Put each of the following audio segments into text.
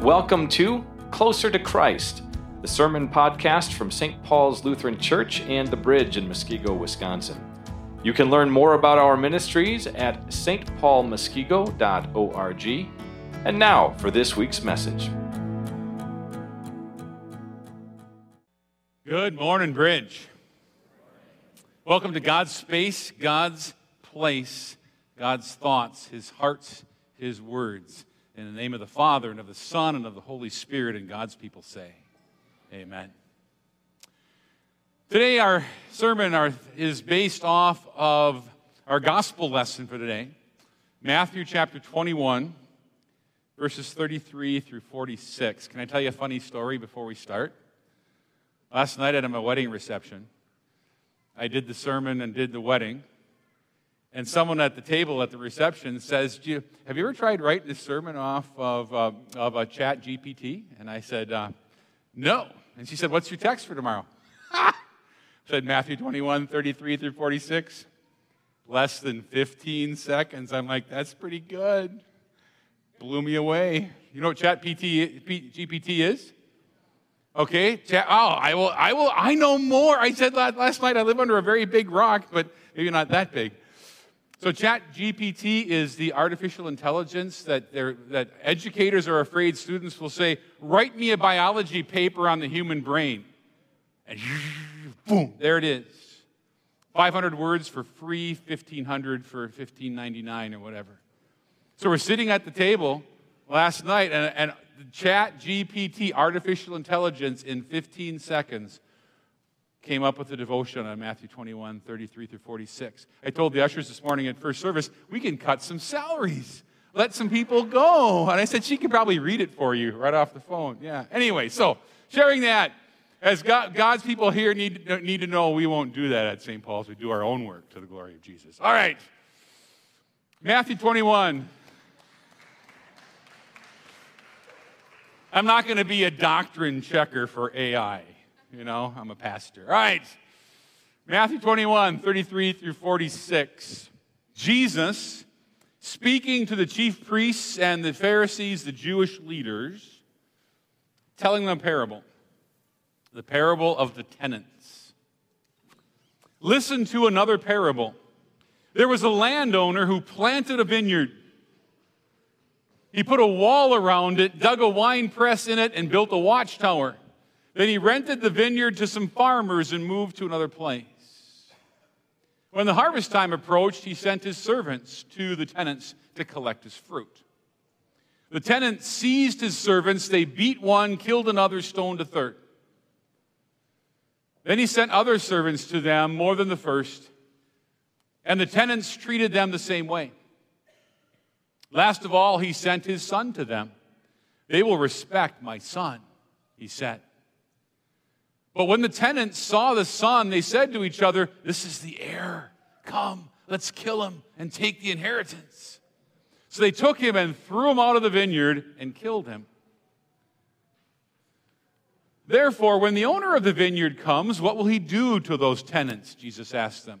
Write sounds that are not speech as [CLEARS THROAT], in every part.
Welcome to Closer to Christ, the sermon podcast from St. Paul's Lutheran Church and the Bridge in Muskego, Wisconsin. You can learn more about our ministries at stpaulmuskego.org. And now for this week's message. Good morning, Bridge. Welcome to God's space, God's place, God's thoughts, His hearts, His words. In the name of the Father, and of the Son, and of the Holy Spirit, and God's people say, Amen. Today, our sermon are, is based off of our gospel lesson for today Matthew chapter 21, verses 33 through 46. Can I tell you a funny story before we start? Last night at my wedding reception, I did the sermon and did the wedding and someone at the table at the reception says, you, Have you ever tried writing a sermon off of, uh, of a chat GPT? And I said, uh, No. And she said, What's your text for tomorrow? I [LAUGHS] said, Matthew 21, 33 through 46. Less than 15 seconds. I'm like, That's pretty good. Blew me away. You know what chat PT, GPT is? Okay. Chat, oh, I will, I will, I know more. I said last night I live under a very big rock, but maybe not that big. So, Chat GPT is the artificial intelligence that, that educators are afraid students will say, Write me a biology paper on the human brain. And [LAUGHS] boom, there it is. 500 words for free, 1500 for 1599 or whatever. So, we're sitting at the table last night, and, and Chat GPT, artificial intelligence, in 15 seconds came up with a devotion on Matthew 21, 33 through 46. I told the ushers this morning at first service, we can cut some salaries. Let some people go. And I said, she could probably read it for you right off the phone. Yeah. Anyway, so sharing that, as God, God's people here need, need to know we won't do that at St. Paul's. We do our own work to the glory of Jesus. All right. Matthew 21. I'm not going to be a doctrine checker for AI. You know, I'm a pastor. All right. Matthew 21, 33 through 46. Jesus, speaking to the chief priests and the Pharisees, the Jewish leaders, telling them a parable the parable of the tenants. Listen to another parable. There was a landowner who planted a vineyard. He put a wall around it, dug a wine press in it, and built a watchtower. Then he rented the vineyard to some farmers and moved to another place. When the harvest time approached, he sent his servants to the tenants to collect his fruit. The tenants seized his servants, they beat one, killed another, stoned a third. Then he sent other servants to them, more than the first, and the tenants treated them the same way. Last of all, he sent his son to them. They will respect my son, he said. But when the tenants saw the son, they said to each other, This is the heir. Come, let's kill him and take the inheritance. So they took him and threw him out of the vineyard and killed him. Therefore, when the owner of the vineyard comes, what will he do to those tenants? Jesus asked them.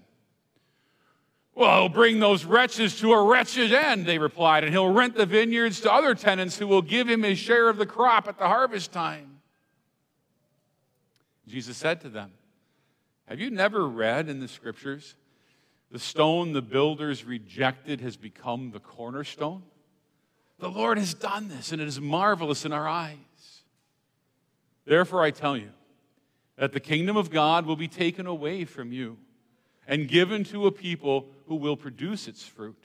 Well, he'll bring those wretches to a wretched end, they replied, and he'll rent the vineyards to other tenants who will give him his share of the crop at the harvest time. Jesus said to them, Have you never read in the scriptures, the stone the builders rejected has become the cornerstone? The Lord has done this, and it is marvelous in our eyes. Therefore, I tell you that the kingdom of God will be taken away from you and given to a people who will produce its fruit.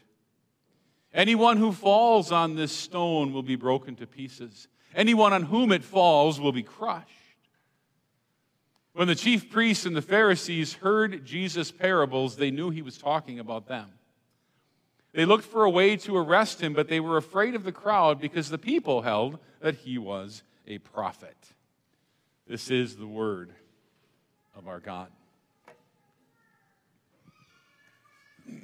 Anyone who falls on this stone will be broken to pieces. Anyone on whom it falls will be crushed. When the chief priests and the Pharisees heard Jesus' parables, they knew he was talking about them. They looked for a way to arrest him, but they were afraid of the crowd because the people held that he was a prophet. This is the word of our God. [CLEARS THROAT]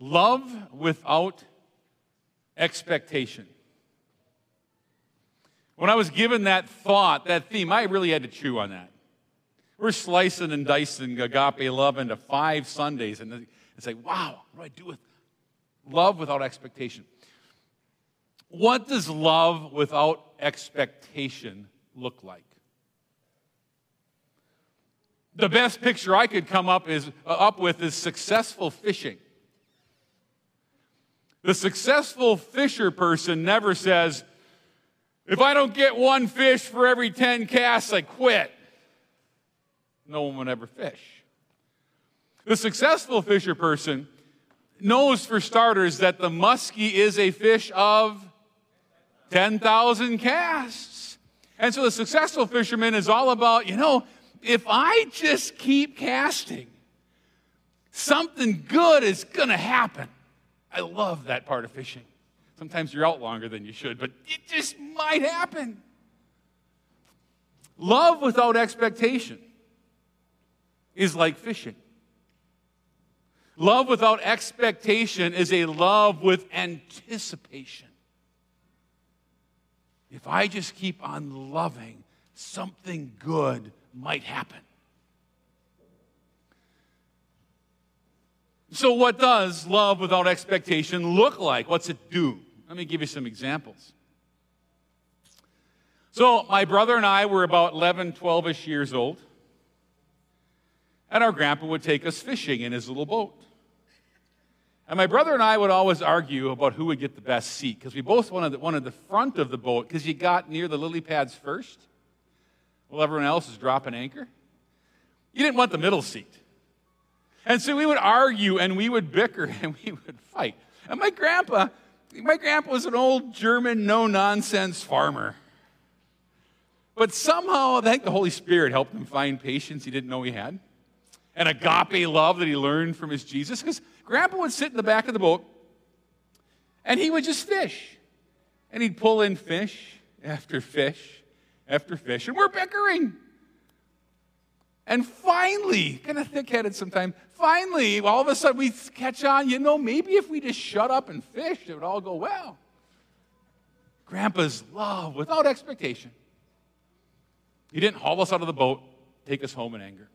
Love without expectation. When I was given that thought, that theme, I really had to chew on that. We're slicing and dicing agape love into five Sundays, and it's like, wow, what do I do with Love without expectation. What does love without expectation look like? The best picture I could come up, is, uh, up with is successful fishing. The successful fisher person never says, if I don't get one fish for every 10 casts, I quit. No one would ever fish. The successful fisher person knows, for starters, that the muskie is a fish of 10,000 casts. And so the successful fisherman is all about, you know, if I just keep casting, something good is going to happen. I love that part of fishing. Sometimes you're out longer than you should, but it just might happen. Love without expectation is like fishing. Love without expectation is a love with anticipation. If I just keep on loving, something good might happen. So, what does love without expectation look like? What's it do? Let me give you some examples. So, my brother and I were about 11, 12 ish years old, and our grandpa would take us fishing in his little boat. And my brother and I would always argue about who would get the best seat because we both wanted, wanted the front of the boat because you got near the lily pads first while everyone else is dropping anchor. You didn't want the middle seat. And so we would argue and we would bicker [LAUGHS] and we would fight. And my grandpa, my grandpa was an old German, no nonsense farmer. But somehow, I think the Holy Spirit helped him find patience he didn't know he had, and agape love that he learned from his Jesus. Because Grandpa would sit in the back of the boat, and he would just fish, and he'd pull in fish after fish after fish, and we're bickering. And finally, kind of thick headed sometimes, finally, all of a sudden we catch on, you know, maybe if we just shut up and fish, it would all go well. Grandpa's love without expectation. He didn't haul us out of the boat, take us home in anger.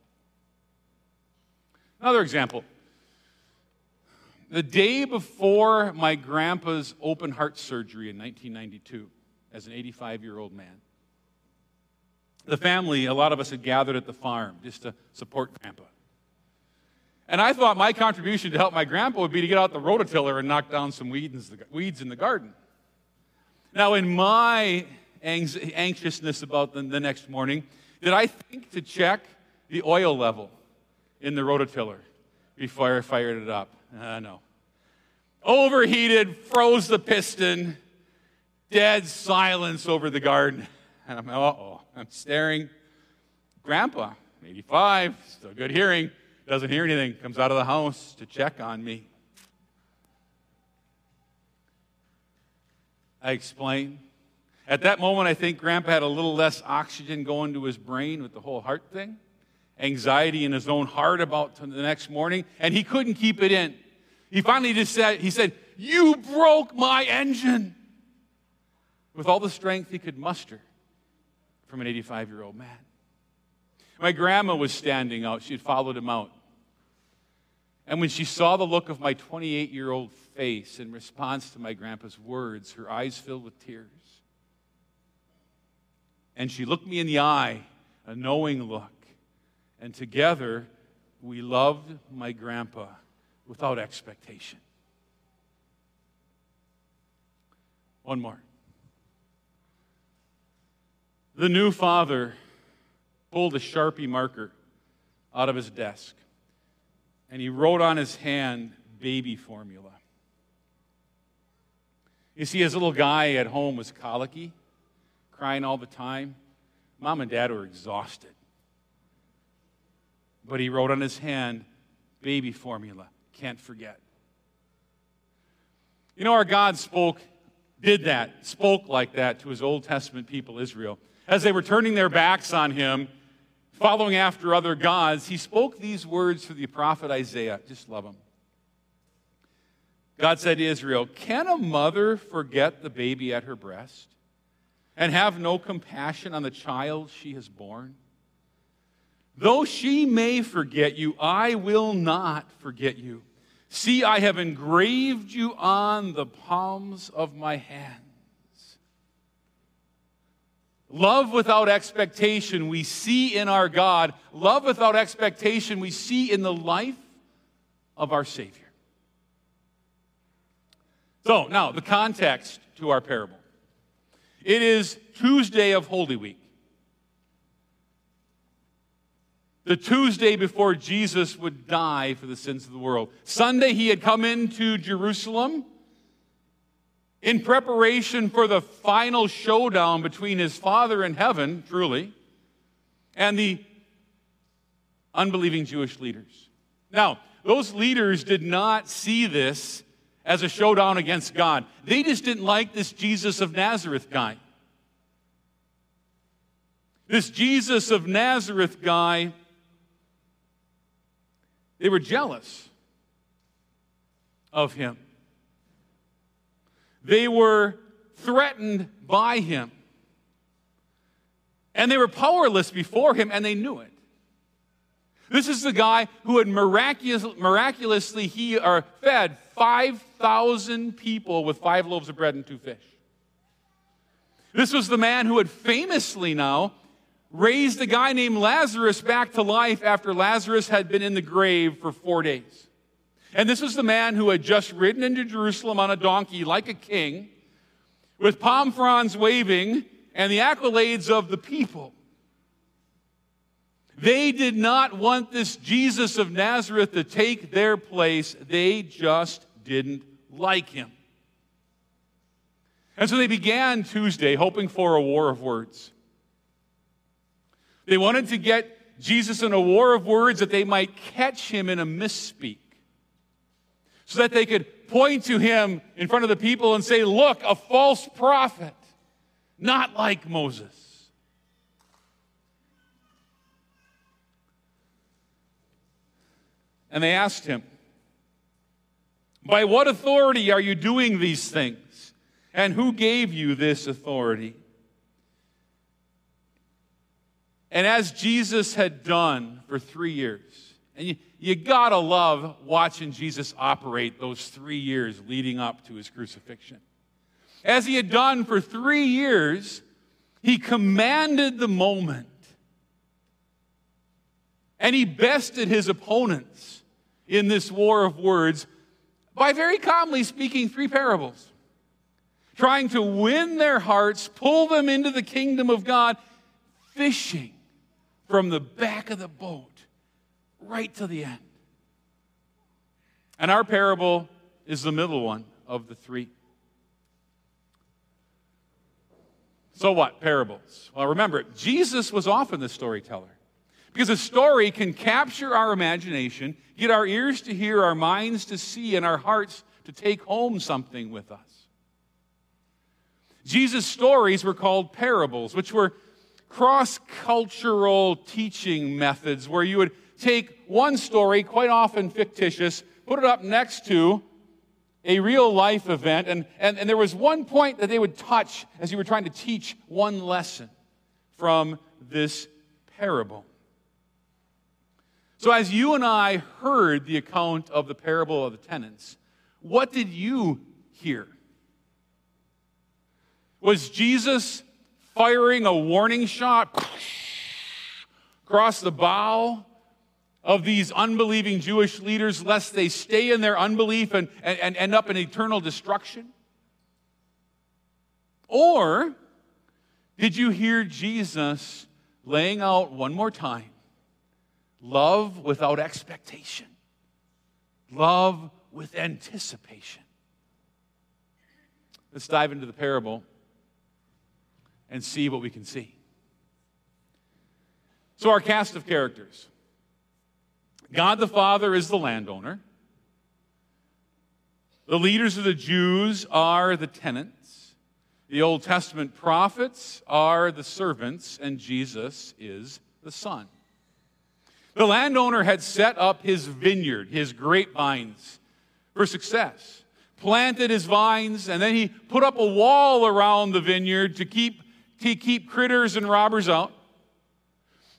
Another example. The day before my grandpa's open heart surgery in 1992, as an 85 year old man, the family, a lot of us had gathered at the farm just to support Grandpa. And I thought my contribution to help my grandpa would be to get out the rototiller and knock down some weeds in the garden. Now, in my anxiousness about the, next morning, did I think to check the oil level in the rototiller before I fired it up? Uh, no. Overheated, froze the piston, dead silence over the garden. And I'm, uh oh. I'm staring. Grandpa, 85, still good hearing, doesn't hear anything, comes out of the house to check on me. I explain. At that moment, I think Grandpa had a little less oxygen going to his brain with the whole heart thing, anxiety in his own heart about the next morning, and he couldn't keep it in. He finally just said, he said, You broke my engine. With all the strength he could muster from an 85 year old man. My grandma was standing out. She had followed him out. And when she saw the look of my 28 year old face in response to my grandpa's words, her eyes filled with tears. And she looked me in the eye, a knowing look. And together, we loved my grandpa without expectation. One more. The new father pulled a Sharpie marker out of his desk and he wrote on his hand baby formula. You see, his little guy at home was colicky, crying all the time. Mom and dad were exhausted. But he wrote on his hand baby formula, can't forget. You know, our God spoke, did that, spoke like that to his Old Testament people, Israel as they were turning their backs on him, following after other gods, he spoke these words through the prophet Isaiah. Just love him. God said to Israel, Can a mother forget the baby at her breast and have no compassion on the child she has born? Though she may forget you, I will not forget you. See, I have engraved you on the palms of my hands. Love without expectation we see in our God. Love without expectation we see in the life of our Savior. So, now the context to our parable. It is Tuesday of Holy Week. The Tuesday before Jesus would die for the sins of the world. Sunday, he had come into Jerusalem in preparation for the final showdown between his Father in heaven, truly, and the unbelieving Jewish leaders. Now, those leaders did not see this as a showdown against God. They just didn't like this Jesus of Nazareth guy. This Jesus of Nazareth guy, they were jealous of him. They were threatened by him. And they were powerless before him, and they knew it. This is the guy who had miraculous, miraculously he, or fed 5,000 people with five loaves of bread and two fish. This was the man who had famously now raised a guy named Lazarus back to life after Lazarus had been in the grave for four days. And this was the man who had just ridden into Jerusalem on a donkey like a king, with palm fronds waving and the accolades of the people. They did not want this Jesus of Nazareth to take their place. They just didn't like him. And so they began Tuesday hoping for a war of words. They wanted to get Jesus in a war of words that they might catch him in a misspeak so that they could point to him in front of the people and say, Look, a false prophet, not like Moses. And they asked him, By what authority are you doing these things? And who gave you this authority? And as Jesus had done for three years, and you, you gotta love watching Jesus operate those three years leading up to his crucifixion. As he had done for three years, he commanded the moment. And he bested his opponents in this war of words by very calmly speaking three parables, trying to win their hearts, pull them into the kingdom of God, fishing from the back of the boat right to the end. And our parable is the middle one of the three. So what? Parables. Well, remember, Jesus was often the storyteller. Because a story can capture our imagination, get our ears to hear, our minds to see, and our hearts to take home something with us. Jesus' stories were called parables, which were cross cultural teaching methods where you would take one story, quite often fictitious, put it up next to a real life event, and, and, and there was one point that they would touch as you were trying to teach one lesson from this parable. So, as you and I heard the account of the parable of the tenants, what did you hear? Was Jesus firing a warning shot across the bow of these unbelieving Jewish leaders lest they stay in their unbelief and, and, and end up in eternal destruction? Or did you hear Jesus laying out one more time love without expectation, love with anticipation? Let's dive into the parable and see what we can see. So, our cast of characters. God the Father is the landowner. The leaders of the Jews are the tenants. The Old Testament prophets are the servants, and Jesus is the Son. The landowner had set up his vineyard, his grapevines, for success. Planted his vines, and then he put up a wall around the vineyard to keep, to keep critters and robbers out.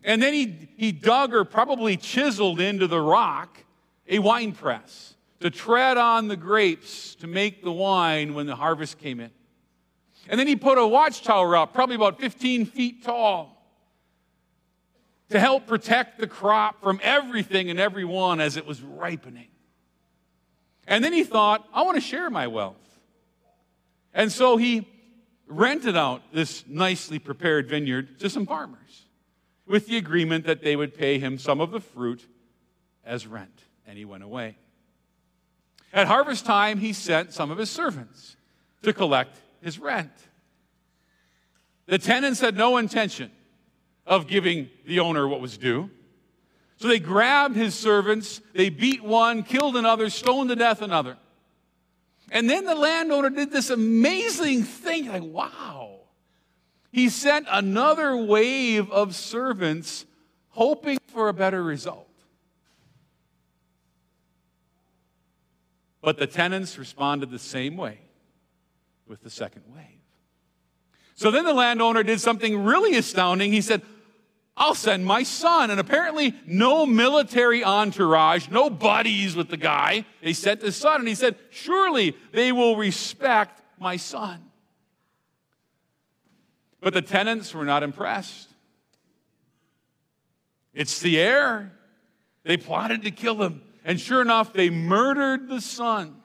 And then he, he dug or probably chiseled into the rock a wine press to tread on the grapes to make the wine when the harvest came in. And then he put a watchtower up, probably about 15 feet tall, to help protect the crop from everything and everyone as it was ripening. And then he thought, I want to share my wealth. And so he rented out this nicely prepared vineyard to some farmers with the agreement that they would pay him some of the fruit as rent. And he went away. At harvest time, he sent some of his servants to collect his rent. The tenants had no intention of giving the owner what was due. So they grabbed his servants, they beat one, killed another, stoned to death another. And then the landowner did this amazing thing like, wow. He sent another wave of servants hoping for a better result. But the tenants responded the same way with the second wave. So then the landowner did something really astounding. He said, I'll send my son. And apparently, no military entourage, no buddies with the guy. They sent his son, and he said, Surely they will respect my son. But the tenants were not impressed. It's the heir. They plotted to kill him. And sure enough, they murdered the son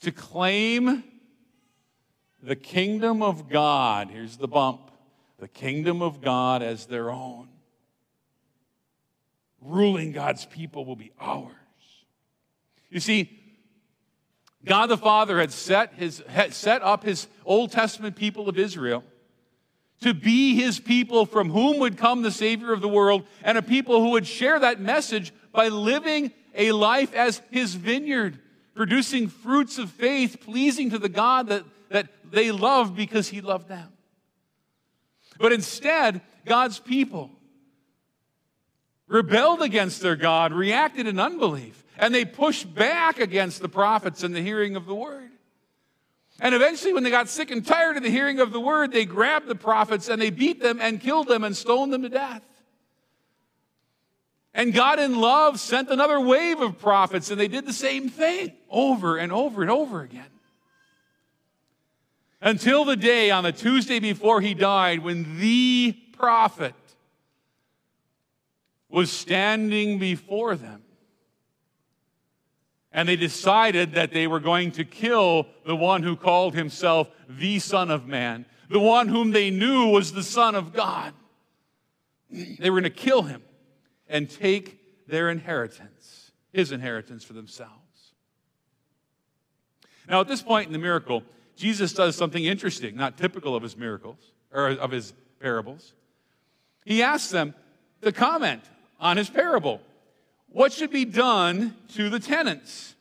to claim the kingdom of God. Here's the bump the kingdom of God as their own. Ruling God's people will be ours. You see, God the Father had set, his, had set up his Old Testament people of Israel to be his people from whom would come the Savior of the world, and a people who would share that message by living a life as his vineyard, producing fruits of faith pleasing to the God that, that they loved because he loved them. But instead, God's people rebelled against their God, reacted in unbelief, and they pushed back against the prophets and the hearing of the word. And eventually, when they got sick and tired of the hearing of the word, they grabbed the prophets and they beat them and killed them and stoned them to death. And God, in love, sent another wave of prophets, and they did the same thing over and over and over again. Until the day on the Tuesday before he died when the prophet was standing before them. And they decided that they were going to kill the one who called himself the Son of Man, the one whom they knew was the Son of God. They were going to kill him and take their inheritance, his inheritance for themselves. Now, at this point in the miracle, Jesus does something interesting, not typical of his miracles or of his parables. He asks them to comment on his parable. What should be done to the tenants?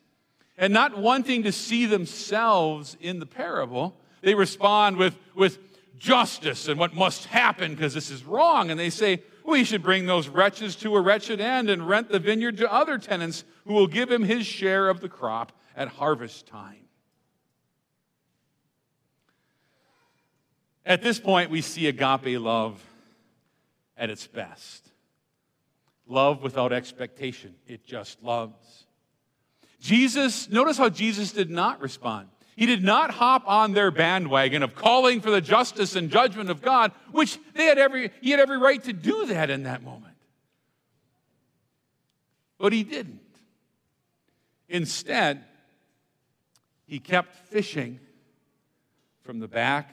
And not wanting to see themselves in the parable, they respond with, with justice and what must happen because this is wrong. And they say, we should bring those wretches to a wretched end and rent the vineyard to other tenants who will give him his share of the crop at harvest time. At this point, we see agape love at its best. Love without expectation, it just loves. Jesus, notice how Jesus did not respond. He did not hop on their bandwagon of calling for the justice and judgment of God, which they had every, he had every right to do that in that moment. But he didn't. Instead, he kept fishing from the back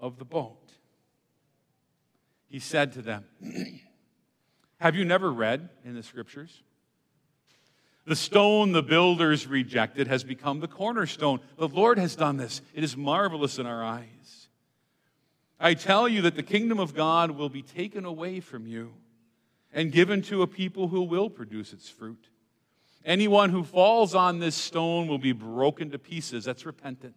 of the boat. He said to them, [CLEARS THROAT] Have you never read in the scriptures? The stone the builders rejected has become the cornerstone. The Lord has done this. It is marvelous in our eyes. I tell you that the kingdom of God will be taken away from you and given to a people who will produce its fruit. Anyone who falls on this stone will be broken to pieces. That's repentance.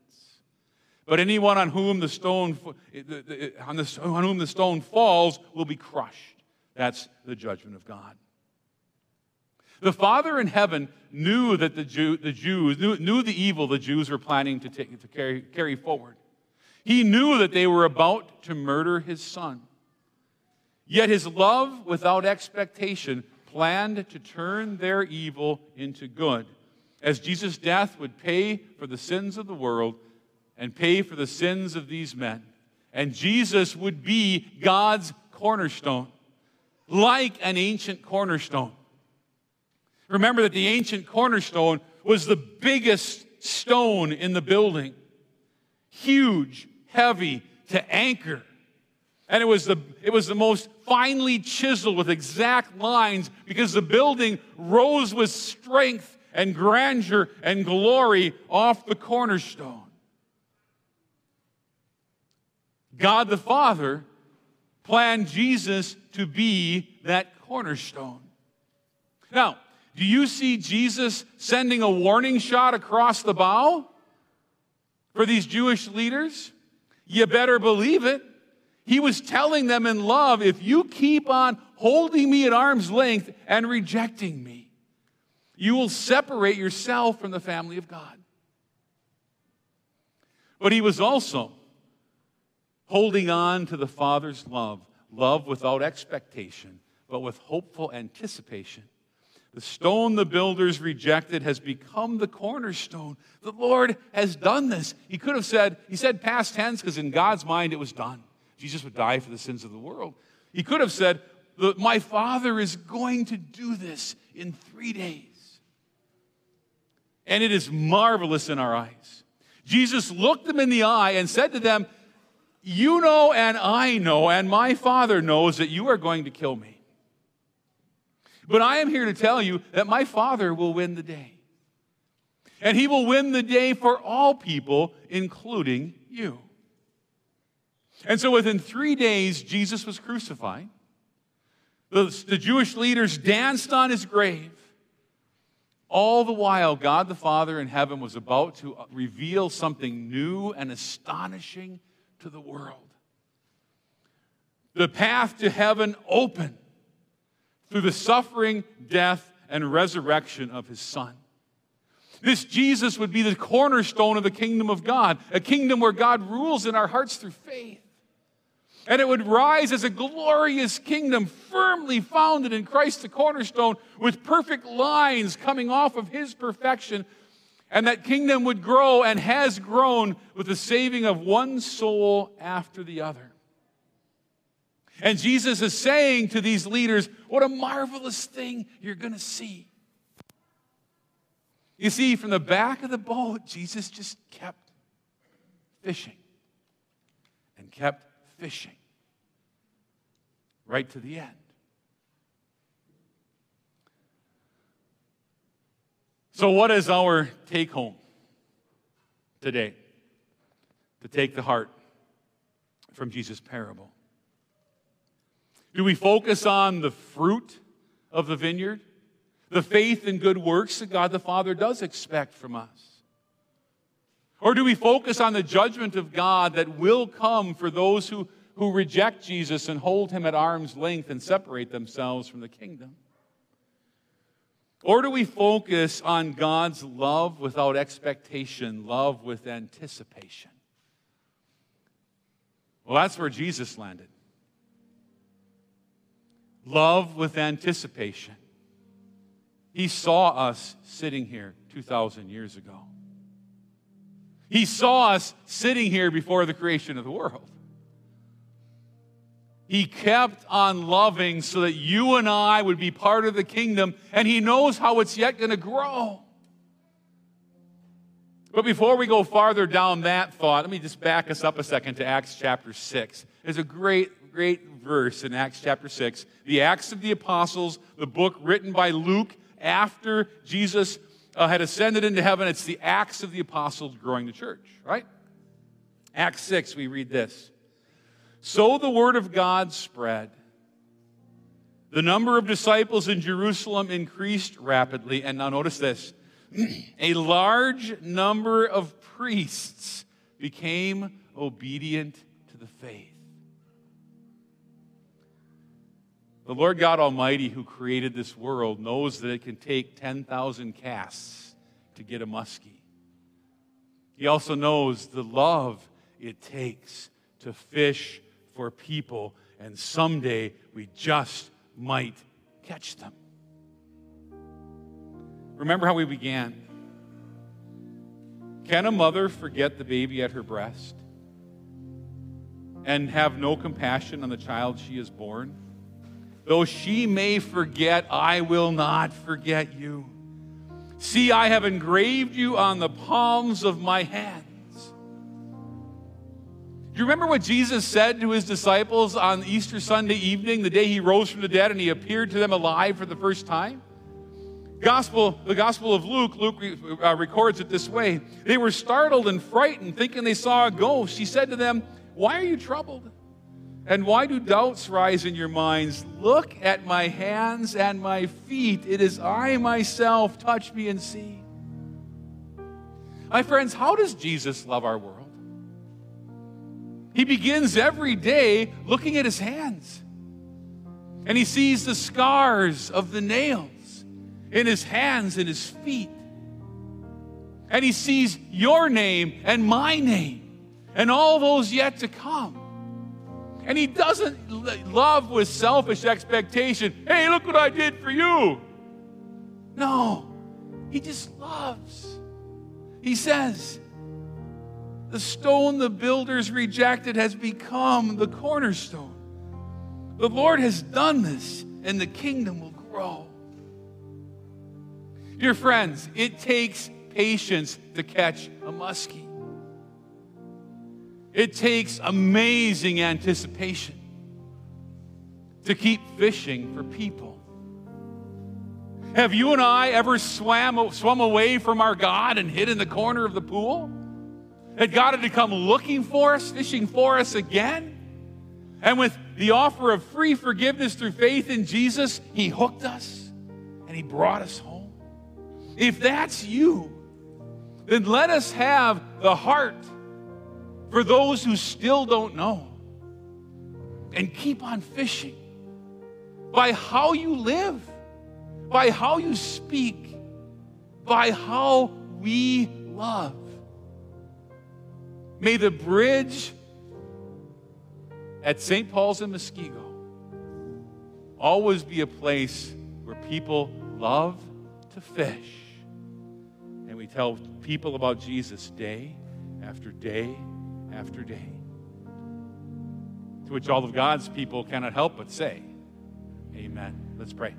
But anyone on whom the stone on, the, on whom the stone falls will be crushed. That's the judgment of God. The Father in heaven knew that the, Jew, the Jews knew, knew, the evil the Jews were planning to, take, to carry, carry forward. He knew that they were about to murder his son. Yet his love without expectation planned to turn their evil into good, as Jesus' death would pay for the sins of the world and pay for the sins of these men. And Jesus would be God's cornerstone, like an ancient cornerstone. Remember that the ancient cornerstone was the biggest stone in the building. Huge, heavy to anchor. And it was the, it was the most finely chiseled with exact lines because the building rose with strength and grandeur and glory off the cornerstone. God the Father planned Jesus to be that cornerstone. Now, do you see Jesus sending a warning shot across the bow for these Jewish leaders? You better believe it. He was telling them in love if you keep on holding me at arm's length and rejecting me, you will separate yourself from the family of God. But he was also holding on to the Father's love, love without expectation, but with hopeful anticipation. The stone the builders rejected has become the cornerstone. The Lord has done this. He could have said, He said past tense because in God's mind it was done. Jesus would die for the sins of the world. He could have said, My Father is going to do this in three days. And it is marvelous in our eyes. Jesus looked them in the eye and said to them, You know, and I know, and my Father knows that you are going to kill me. But I am here to tell you that my Father will win the day. And he will win the day for all people, including you. And so within three days, Jesus was crucified. The, the, Jewish leaders danced on his grave. All the while, God the Father in heaven was about to reveal something new and astonishing to the world. The path to heaven open through the suffering, death, and resurrection of his Son. This Jesus would be the cornerstone of the kingdom of God, a kingdom where God rules in our hearts through faith. And it would rise as a glorious kingdom firmly founded in Christ the cornerstone with perfect lines coming off of his perfection. And that kingdom would grow and has grown with the saving of one soul after the other. And Jesus is saying to these leaders, What a marvelous thing you're going to see. You see, from the back of the boat, Jesus just kept fishing and kept fishing right to the end. So, what is our take home today to take the heart from Jesus' parable? Do we focus on the fruit of the vineyard, the faith and good works that God the Father does expect from us? Or do we focus on the judgment of God that will come for those who who reject Jesus and hold him at arm's length and separate themselves from the kingdom? Or do we focus on God's love without expectation, love with anticipation? Well, that's where Jesus landed. Love with anticipation. He saw us sitting here 2,000 years ago. He saw us sitting here before the creation of the world. He kept on loving so that you and I would be part of the kingdom, and He knows how it's yet going to grow. But before we go farther down that thought, let me just back us up a second to Acts chapter 6. There's a great, great verse in Acts chapter 6. The Acts of the Apostles, the book written by Luke after Jesus uh, had ascended into heaven. It's the Acts of the Apostles growing the church, right? Acts 6, we read this. So the word of God spread. The number of disciples in Jerusalem increased rapidly. And now notice this [CLEARS THROAT] a large number of priests became obedient to the faith. The Lord God Almighty, who created this world, knows that it can take 10,000 casts to get a muskie. He also knows the love it takes to fish for people, and someday we just might catch them. Remember how we began. Can a mother forget the baby at her breast and have no compassion on the child she has born? Though she may forget, I will not forget you. See, I have engraved you on the palms of my hands. Do you remember what Jesus said to his disciples on Easter Sunday evening, the day he rose from the dead and he appeared to them alive for the first time? Gospel, the Gospel of Luke, Luke uh, records it this way. They were startled and frightened, thinking they saw a ghost. He said to them, Why are you troubled? And why do doubts rise in your minds? Look at my hands and my feet. It is I myself. Touch me and see. My friends, how does Jesus love our world? He begins every day looking at his hands. And he sees the scars of the nails in his hands and his feet. And he sees your name and my name and all those yet to come. And he doesn't love with selfish expectation. Hey, look what I did for you. No, he just loves. He says, the stone the builders rejected has become the cornerstone. The Lord has done this, and the kingdom will grow. Dear friends, it takes patience to catch a muskie. It takes amazing anticipation to keep fishing for people. Have you and I ever swam, swum away from our God and hid in the corner of the pool? Had God had to come looking for us, fishing for us again? And with the offer of free forgiveness through faith in Jesus, He hooked us and He brought us home. If that's you, then let us have the heart for those who still don't know and keep on fishing by how you live, by how you speak, by how we love. May the bridge at St. Paul's in Muskego always be a place where people love to fish. And we tell people about Jesus day after day after day. To which all of God's people cannot help but say, Amen. Let's pray.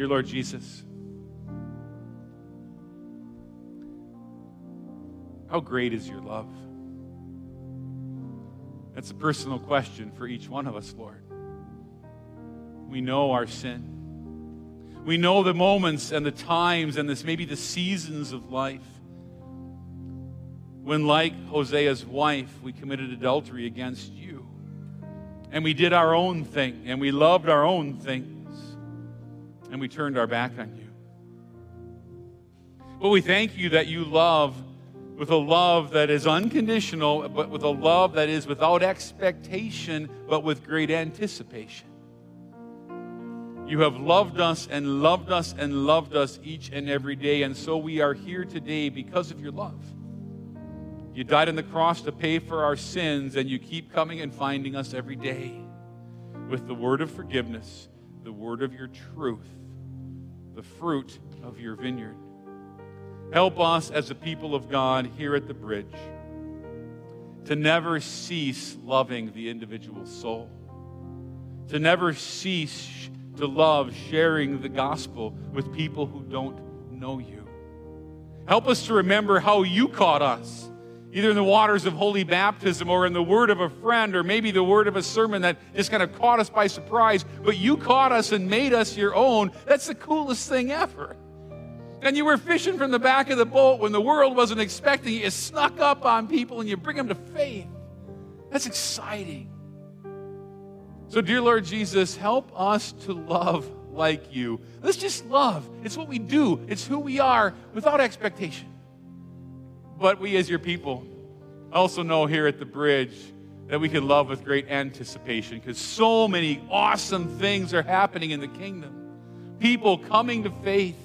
Dear Lord Jesus, how great is your love? That's a personal question for each one of us, Lord. We know our sin. We know the moments and the times and this maybe the seasons of life when, like Hosea's wife, we committed adultery against you. And we did our own thing and we loved our own thing and we turned our back on you. But we thank you that you love with a love that is unconditional, but with a love that is without expectation, but with great anticipation. You have loved us and loved us and loved us each and every day, and so we are here today because of your love. You died on the cross to pay for our sins, and you keep coming and finding us every day with the word of forgiveness, the word of your truth the fruit of your vineyard. Help us as a people of God here at the bridge to never cease loving the individual soul, to never cease to love sharing the gospel with people who don't know you. Help us to remember how you caught us either in the waters of holy baptism or in the word of a friend or maybe the word of a sermon that just kind of caught us by surprise, but you caught us and made us your own. That's the coolest thing ever. And you were fishing from the back of the boat when the world wasn't expecting you. You snuck up on people and you bring them to faith. That's exciting. So, dear Lord Jesus, help us to love like you. Let's just love. It's what we do, it's who we are without expectation. But we, as your people, also know here at the bridge that we can love with great anticipation because so many awesome things are happening in the kingdom. People coming to faith,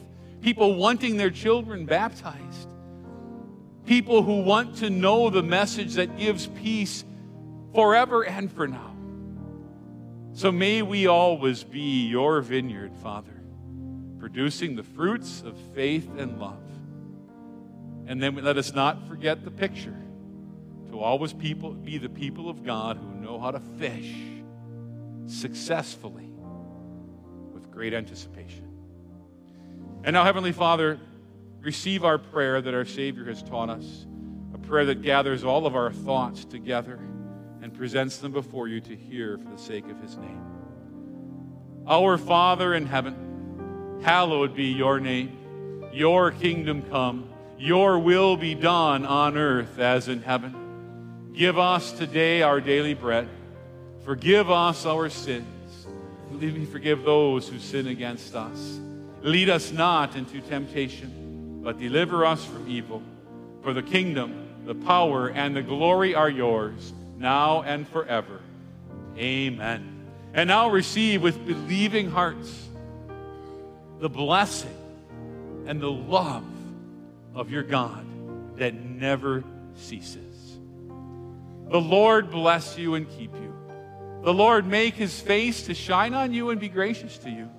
people wanting their children baptized, people who want to know the message that gives peace forever and for now. So may we always be your vineyard, Father, producing the fruits of faith and love. And then let us not forget the picture to always people, be the people of God who know how to fish successfully with great anticipation. And now, Heavenly Father, receive our prayer that our Savior has taught us, a prayer that gathers all of our thoughts together and presents them before you to hear for the sake of His name. Our Father in heaven, hallowed be your name. Your kingdom come, your will be done on earth as in heaven. Give us today our daily bread. Forgive us our sins. We forgive those who sin against us. Lead us not into temptation, but deliver us from evil. For the kingdom, the power, and the glory are yours, now and forever. Amen. And now receive with believing hearts the blessing and the love of your God that never ceases. The Lord bless you and keep you. The Lord make his face to shine on you and be gracious to you.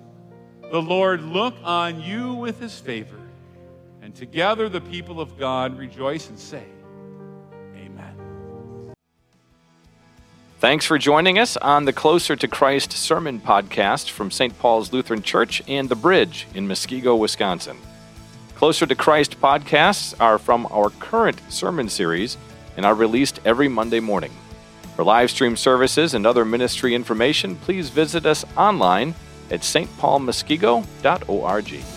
The Lord look on you with his favor. And together the people of God rejoice and say, Amen. Thanks for joining us on the Closer to Christ Sermon Podcast from St. Paul's Lutheran Church and The Bridge in Muskego, Wisconsin. Closer to Christ podcasts are from our current sermon series and are released every Monday morning. For live stream services and other ministry information, please visit us online at stpaulmuskego.org.